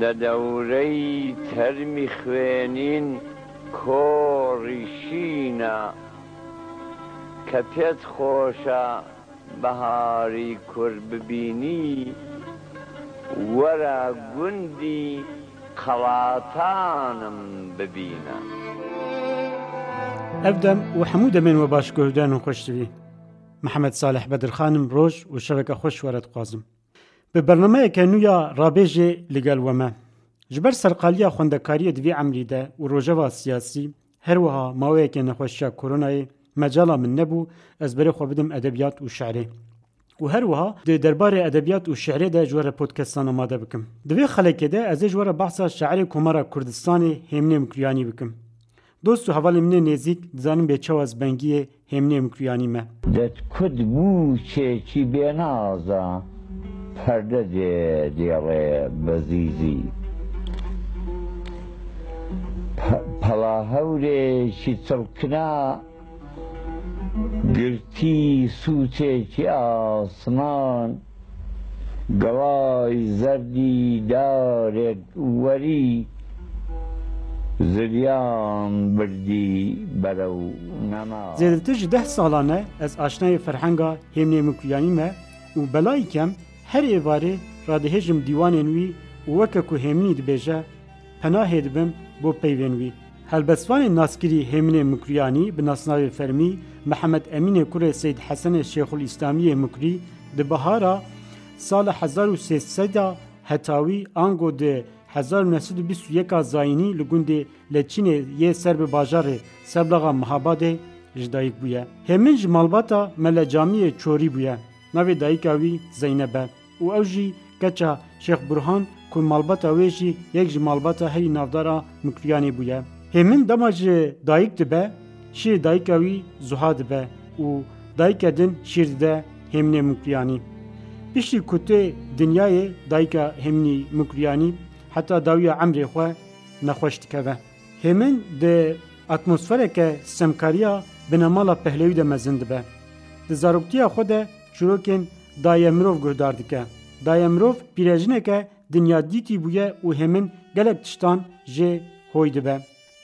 Di dewreyî termî xwênîn korî şîn a. Ke pêt xweş a biharî kur bibînî, were gundî Qelatan im bibîne. Ev dem û hemû demên we baş guhdan û xweş dibî. Mihemed Salih Bedirxan im roj û şeveke xweş were dixwazim. Bi bernameyeke nû ya Rabêjê li gel we me. Ji ber serqaliya xwendekariyê di vî emrî de û rojeva siyasî, her wiha maweyeke nexweşiya koronayê mecala min nebû ez berê xwe bidim edebiyat û şerê û her wiha di derbarê edebiyat û şerê de ji we re podcastan amade bikim. Di vê xelekê de ez ê ji we re behsa şairê Komara Kurdistanê Hêminê Mikrûyanî bikim. Dost û hevalên min ê nêzîk dizanin bê çawa ez bengiyê hêminê Mukriyanî me. Ded kut bû çêkî bêna aza, perde dê dêrê bi zîzî. Pela hewrê çî tilkina, girtî sûtêkî asman. Gavay zerdî darek werî ziryan birdî berew nana. Zêdetir ji deh salan e ez aşnayê ferhenga Hêmnê Mikuyanî me û belayî kem her êvarê radihêjim dîwanên wî û weke ku Hêminî dibêje, Penahê dibim bo peyvên wî. Helbestvanê naskirî Hêminê Mukriyanî bi nasnavê fermî Mihemed Emînê kurê Seyd Hesenê Şêxulîslamîyê Mukrî di bihara sala hezar û sê sed a hetawî ango di hezar û neh sed û bîst û yek a zayînî li gundê Leçînê yê ser bi bajarê Seblaxa Mihabadê ji dayik bûye. Hêmin ji malbata Mele Camîyê Çorî bûye. Navê dayika wî Zeyneb e. û ew jî keça Şêx Burhan ku malbata wê jî yek ji malbata herî navdar a Mukriyanê bûye. Hêmin dema ji dayik dibe, şîrê dayika wî Zuha dibe û dayike din şîr dide Hêminê Mukriyanî. Piştî ku tê dinyayê dayika Hêminî Mukriyanî heta dawiya emrê xwe nexweş dikeve. Hêmin di atmosfereke stemkariya binemala Pehlewî de mezin dibe. Di zaroktiya xwe de Çirokên Dayê Mirov guhdar dike. Dayê Mirov pîrejineke dinyadîtî bûye û hêmin gelek tiştan jê hoy dibe.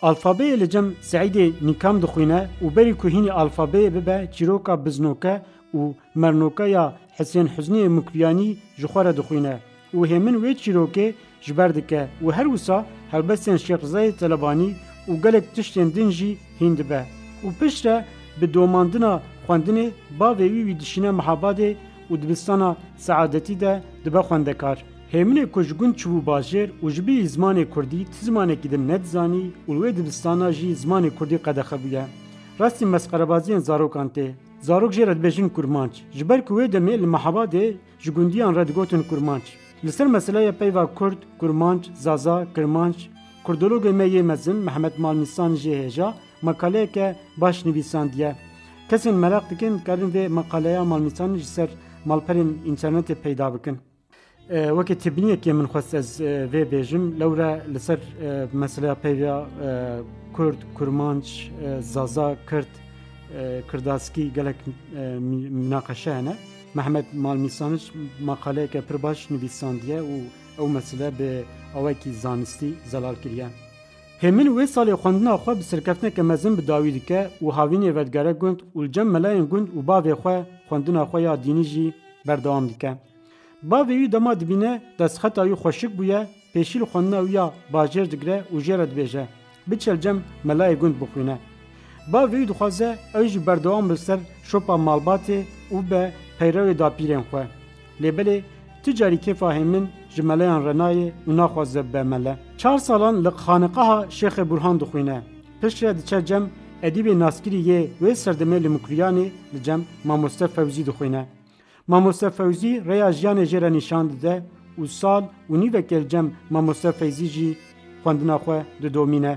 Alfabeyê li cem Seîdê Nîkam dixwîne û berî ku hînî alfabeyê bibe çîroka biznoke û mernoke ya Hisên Huzniyê Mukriyanî ji xwe re dixwîne. û hê min wê çîrokê ji ber dike û her wisa helbestên Şêx Rizayê Telebanî û gelek tiştên din jî hîn dibe û piştre bi domandina xwendinê bavê wî wî dişîne Mihabadê û dibistana Seadetî de dibe xwendekar. Hêminê ku ji gund çibû bajêr û ji birî zimanê kurdî ti zimanekî din nedizanî û li wê dibistana jî zimanê kurdî qedexe bûye. Rastî mesxerebaziyên zarokan tê. Zarok jê re dibêjin kurmanc. Ji ber ku wê demê li Mihabadê Ji gundiyan re digotin kurmanc. Li ser meseleyê peyva kurd, kurmanc, zaza, kirmanc, kurdologê me yê mezin Mehmet Malmîsan jê hêja mekaleyeke baş nivîsandiye. Kesên meraq dikin dikarin vê meqaleya Malmîsanê ji ser malperên înternetê peyda bikin. Weke têbîniyekê min xwest ez vê bêjim lewre li ser meseleya peyva kurd, kurmanc, zaza, kird, kirdaskî gelek minaqeşe hene. Mehmet Malmîsanic maqaleyeke pir baş nivîsandiye û ew mesele bi awayekî zanistî zelal kiriye. Hêmin wê salê xwendina xwe bi serkeftineke mezin bi dawî dike û havînê vedigere gund û li cem melayên gund û bavê xwe xwendina xwe ya dînî jî berdewam dike. Bavê wî dema dibîne destxeta wî xweşik bûye Pêşî li xwendina wî ya bajêr digire û jê re dibêje, Biçe li cem melayê gund bixwîne. Bavê wî dixwaze ew jî berdewam be li ser şopa malbatê û bibe peyrewê dapîrên xwe. Lê belê tu carî kêfa Hêmin ji meleyan re nayê û naxwaze bibe mele. Çar salan li xaneqaha Şêxê Bûrhan dixwîne. Piştre diçe cem edîbê naskirî yê wê serdemê li Mukriyanê li cem mamoste Fewzî dixwîne. Mamoste Fewzî rêya jiyanê jê re nîşan dide û sal û nîvekê li cem Mamoste Feyzî jî xwendina xwe didomîne.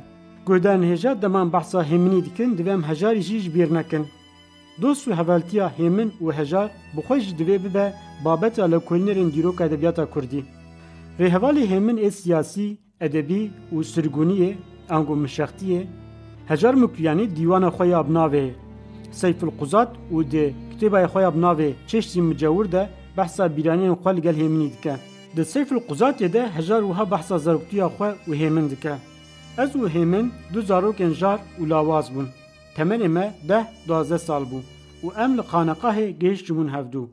Guhdarên hêja deman behsa hêminî dikin divê em hejarî jî ji bîr nekin. Dost û hevaltiya hêmin û hejar bi xwe jî divê bibe babet ya lewkolînerên dîroka edebiyata kurdî. Rêhevalê hêmin ê siyasî, Edebî û sirgûniyê ango mişextiyê Hecar Mukriyanî dîwana xwe ya bi navê Seyfulquzat û di kitêbayê xwe ya bi navê Çeştî Micewir de behsa bîranîyên xwe li gel hêminî dike. Di Seyfulquzatê de Hejar wiha behsa zaroktiya xwe û hêmin dike, Ez û hêmin du zarokên jar û lawaz bûn. Temenê me deh duwazdeh sal bû û em li xaneqahê gihiştibûn hevdu.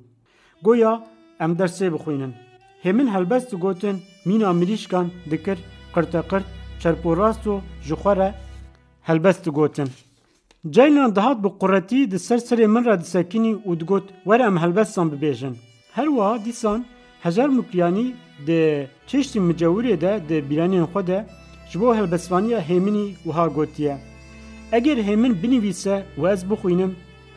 Goya em dersê bixwînin. Hê min helbest digotin mîna mirîşkan dikir qirteqirt, çerporast û ji xwe re helbest digotin. Ceylan dihat bi quretî di ser serê min re disekinî û digot were em helbestan bibêjin. Her wiha dîsan Hejar Mukriyanî di Çeştî Micewirê de di bîranên xwe de ji bo helbestvaniya Hêminî wiha gotiye, Eger Hêmin binivîse û ez bixwînim,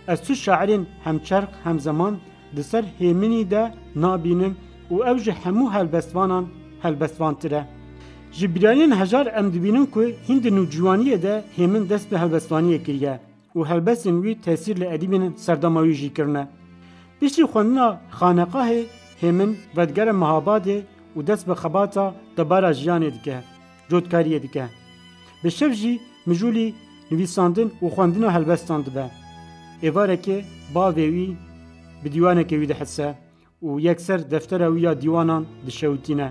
Ez tu şairên hemçerx hemzeman di ser hêminî de nabînim û ew ji hemû helbestvanan helbestvantir e. Ji birayên hejar em dibînin ku hîn di nûciwaniyê de hêmin dest bi helbestvaniyê kiriye û helbestên wî tesîr li edîbên serdema wî jî kirine. Piştî xwendina xaneqahê hêmin vedigere Mehabadê û dest bi xebata debara jiyanê dike. Cotkariyê dike. Bi şev jî mijûlî nivîsandin û xwendina helbestan dibe. Êvarekê bavê wî bi dîwanekê wî dihise û yekser deftera wî ya dîwanan dişewitîne.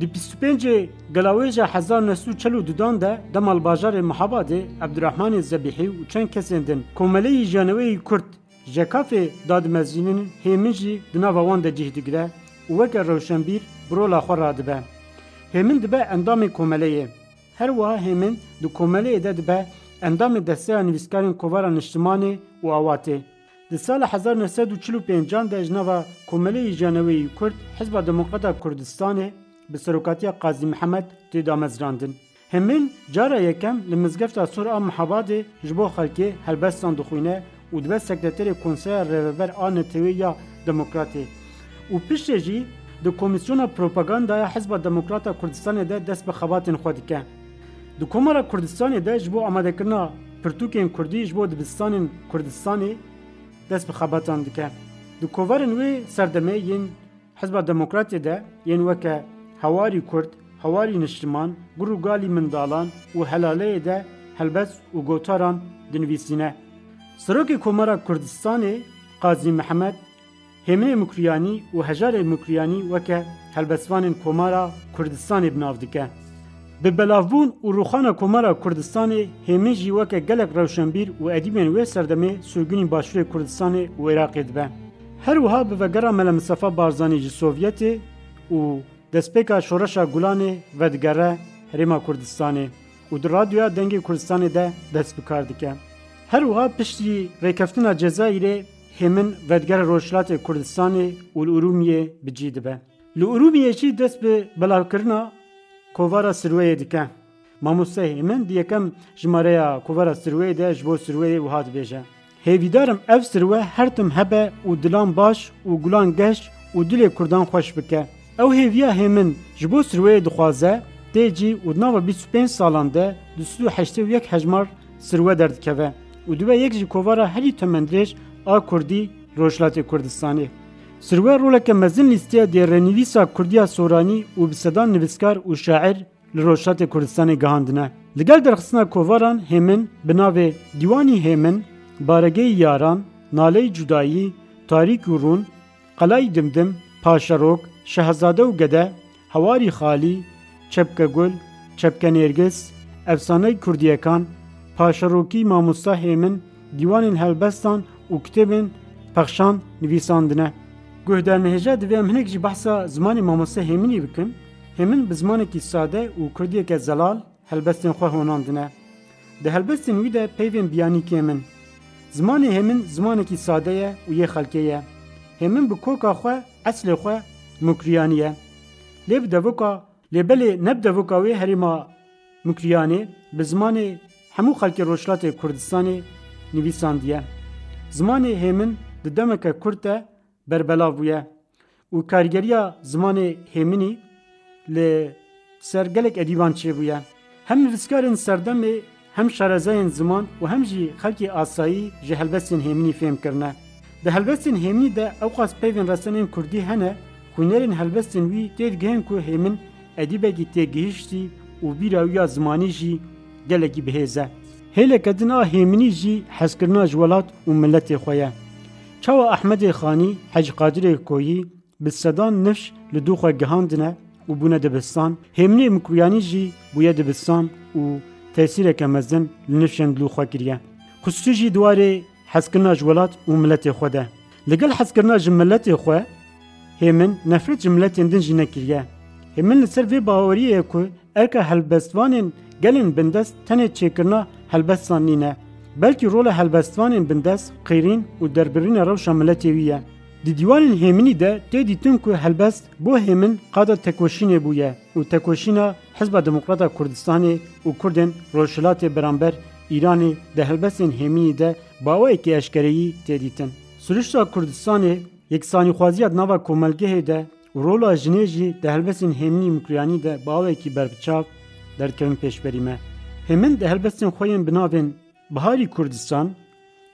Di bîst û pêncê gelawêja hezar û neh sed û çel û du dan de di malbajarê Mihabadê Ebdurehmanê Zebîhî û çend kesên din komeleyî janeweyî Kurd Jekafê dadmezînin hê min jî di nava wan de cih digire û weke rewşenbîr bi rola xwe radibe. Hê min dibe endamê komeleyê. Her wiha hê min di komeleyê de dibe endamê Desteya Nivîskarên Kovara Niştimanê û Awatê. Di sala hezar neh sed û çil û pênc an de ji nava Komeleyî Janewêyî Kurd Hizba Demokrata Kurdistanê bi serokatiya Qazî Mihemed tê damezrandin. Hemîn cara yekem li Mizgefta Sor a Mihabadê ji bo xelkê helbestan dixwîne û dibe Sekreterê Konseya Rêveber a Netewê ya Demokratê û piştê jî di Komîsyona Propaganda ya Hizba Demokrat a Kurdistanê de dest bi xebatên xwe dike. Di Komara Kurdistanê de ji bo amadekirina pirtûkên kurdî ji bo dibistanên Kurdistanê dest bi xebatan dike. Di kovarên wê serdemê yên. Hizba Demokratê de yên weke Hewarî Kurd, Hewarî Niştiman, Gur û Galî Mindalan û Helaleyê de helbest û gotaran dinivîsîne. Serokê Komara Kurdistanê Qazî Mihemed, Hêminê Mukriyanî û Hejarê Mukriyanî weke helbestvanên Komara Kurdistanê bi nav dike. Bi belavbûn û rûxana Komara Kurdistanê hêmin jî weke gelek rewşenbîr û edîbên wê serdemê sûrgunî Başûrê Kurdistanê û Iraqê dibe. Her wiha bi vegera Mele Mistefa Barzanî ji Sovyetê û destpêka Şoreşa Gulanê vedigere Herêma Kurdistanê û di Radyoya Dengê Kurdistanê de dest bi kar dike. Her wiha piştî rêkeftina Cezayîrê hêmin vedigere Rojhilatê Kurdistanê û li Urûmiyê bi cî dibe. Li Urûmiyê jî dest bi belavkirina Kovara Sirweyê dike. Mamosteyê min di yekem jimareya kovara sirweyê de ji bo sirweyê wiha dibêje. Hêvîdarim ev sirwe her tim hebe û dilan baş û gulan geş û dilê kurdan xweş bike. Ew hêviya hê min ji bo sirweyê dixwaze, tê cî û di nava bîst û pênc salan de du sed û heştê û yek hejmar sirwe derdikeve û dibe yek ji kovara herî temendirêj a kurdî li Rojhilatê Kurdistanê. Sirwe roleke mezin lîsteya dêrenivîsa kurdî ya soranî û bi sedan nivîskar û şaîr li Rojhilatê Kurdistanê gihandine. Li gel derxistina kovaran Hêmin bi navê Dîwanî Hêmin, Baregeyî Yaran, Naleyî Cudayî, Tarîk û Rûn, Qelayî Dimdim, Paşerok, Şehezade û Gede, Hewarî Xalî, Çepke Gul, Çepke Nêrgis, Efsaneyê Kurdiyekan, Paşerokî Mamosta Hêmin, dîwanên helbestan û kitêbên pexşan nivîsandine. Guhdarnehêja divê em hinek jî behsa zimanê Mamosta Hêminî bikin. Hêmin bi zimanekî sade û kurdiyeke zelal helbestên xwe honandine. Di helbestên wî de peyvên biyanî kêm in. Zimanê Hêmin zimanekî sade ye û yê xelkê ye. Hêmin bi koka xwe, eslê xwe Mukriyanî ye. Lê bi devoka Lê belê ne bi devoka wê herêma Mukriyanê bi zimanê hemû xelkê Rojhilatê Kurdistanê nivîsandiye. Zimanê Hêmin di demeke kurt de berbelav bûye û karîgeriya zimanê hêminî li ser gelek edîban çêbûye. Hem nivîskarên serdemê hem şarezayên ziman û hem jî xelkê asayî ji helbestên hêminî fêm kirine. Di helbestên hêminî de ewqas peyvên resenên kurdî hene ku nerên helbestên wî têdigihên ku hêmin edîbekî têgihiştî û bîra wî ya zimanî jî gelekî bihêz e. Hêleke din a hêminî jî hezkirina ji welat û miletê xwe ye. Çawa Ehmedê Xanî, Hecî Qadirê Koyî bi sedan nifş li dû xwe gihandine û bûne dibistan, Hêminê Mikuyanî jî bûye dibistan û tesîreke mezin li nifşên dû xwe kiriye. Xusûsî jî di warê hezkirina ji welat û miletê xwe de. Li gel hezkirina ji miletê xwe, Hêmin nefret ji miletên din jî nekiriye. Hêmin li ser vê baweriyê ye ku Erka helbestvanên gelên bindest tenê çêkirina helbestan nîne. Belkî rola helbestvanên bindest qîrîn û derbirîna rewşa miletê wî ye. Di dîwanên hêminî de tê dîtin ku helbest bo hêmin qada tekoşînê bûye û tekoşîna Hizba Demokrata Kurdistanê û Kurdên Rojhilatê beramber Îranê di helbestên hêminî de bi awayekî eşkereyî tê dîtin. Siruşta Kurdistanê yeksanîxwaziya di nava komelgehê de Rola jinê jî di helbestên hêminî mukriyanî de bi awekî berbiçav derdikevin pêşberî me. Hêmin di helbestên xwe yên bi navên Biharî Kurdistan,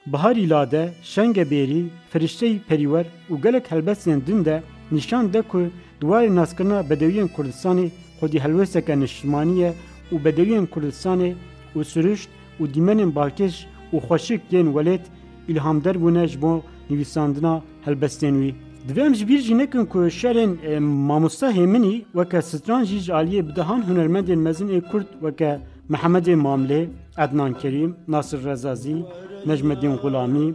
Biharî Lade, Şenge Bêrî, Firişteyî Perîwer û gelek helbestên din de nîşan de ku di warê naskirina bedewiyên Kurdistanê xwedî helwesteke niştimanî ye û bedewiyên Kurdistanê û siruşt û dîmenên balkêş û xweşik yên welêt îlhamder bûne ji bo nivîsandina helbestên wî. Divê em ji bîr jî nekin ku şerên mamoste Hêminî weke stran jî ji aliyê bi dehan hunermendên mezin ê Kurd weke Mihemedê Mamlê, Ednan Kerîm, Nasir Rezazî, Necmedîn Xulamî,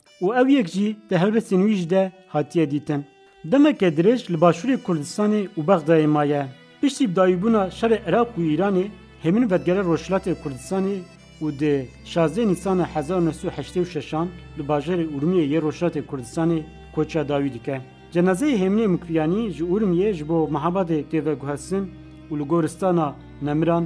û ew yek jî di helbestên wî jî de hatiye dîtin. Demeke dirêj li başûrê Kurdistanê û Bexdayê maye. Piştî bi dawîbûna şerê Iraq û Îranê hêmin vetgere Rojhilatê Kurdistanê û di şazdeh Nîsana hezar û neh sed û heştê û şeş an li bajarê Urmiyê yê Rojhilatê Kurdistanê koça dawî dike. Cenazeyê Hêminê Mukriyanî ji Urmiyê ji bo Mehabadê tê veguhestin û li Goristana Nemiran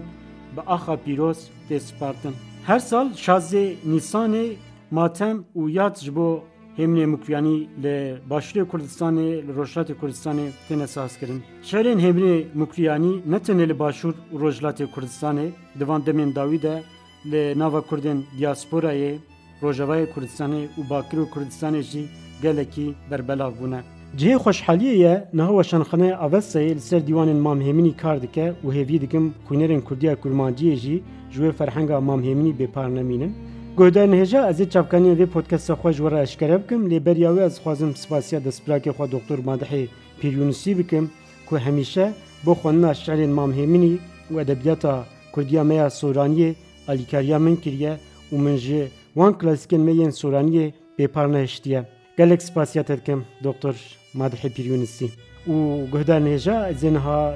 bi axa pîroz tê spartin. Her sal şazdeh Nîsanê. Matem û yad ji bo Hêminê Mukviyanî li Başûrê Kurdistanê li Rojhilatê Kurdistanê têne sazkirin. Şerên Hêminê Mukviyanî ne tenê li Başûr û Rojhilatê Kurdistanê di van demên dawî de li nava Kurdên Diasporayê Rojavayê Kurdistanê û Bakirê Kurdistanê jî gelekî berbelav bûne. Cihê xweşhaliyê ye niha Weşanxaneya Avesayê li ser dîwanên Mam Hêminî kar dike û hêvî dikim xwînerên Kurdiya Kurmanciyê jî ji wê ferhenga Mam Hêminî bêpar nemînin. Guhda Nihêja ez ê çavkaniyên vê podkesta xwe ji we re eşkere bikim lê beriya wê ez dixwazim spasiya destpirakê xwe Doktor Madihê Pîryûnisî bikim ku hemîşe bo xwendina şîirên Mam Hêminî û edebiyata Kurdiya me ya Soraniyê alîkariya min kiriye û min ji wan klasîkên me yên Soraniyê bêpar nehiştiye. Gelek spasiya te dikim Doktor Madihê Pîryûnisî. Û guhda nêja ez ê niha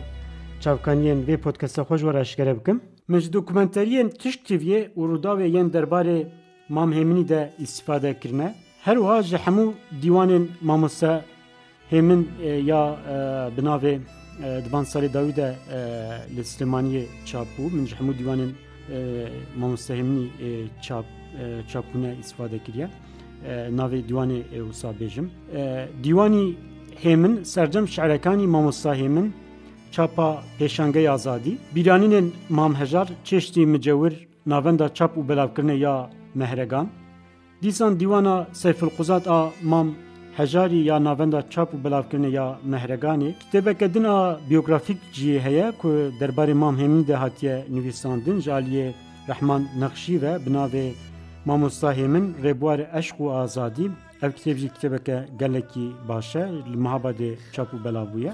çavkaniyên vê podkesta xwe ji we re eşkere bikim. Min ji dokumenteriyên Tişk TV'ê û Rûdawê yên derbarê Mam Hêminî de îstîfade kirine. Her wiha ji hemû dîwanên mamoste Hê min ya bi navê di van salê dawî de li Silêmaniyê çap bû min ji hemû dîwanên mamoste hêminî çap çapbûne îsfade kiriye navê dîwanê wisa bêjim dîwanî hêmin sercem şerekanî mamosta hêmin çapa pêşangey azadî bîranînên mam hejar çeştî micewir Navenda çap û belavkirinê ya Mehregan Dîsan Dîwana Seyfulquzat a Mam Hejarî ya Navenda çap û belavkirinê ya Mehreganê kitêbeke din a biyografîk jî heye ku derbarê Mam Hêmîn de hatiye nivîsandin ji aliyê Rehman Nexşî ve bi navê Mamosta Hêmin Rêbwarê Eşq û Azadî. Ev kitêb jî kitêbeke gelekî baş e li Mihabadê çap û belav bûye.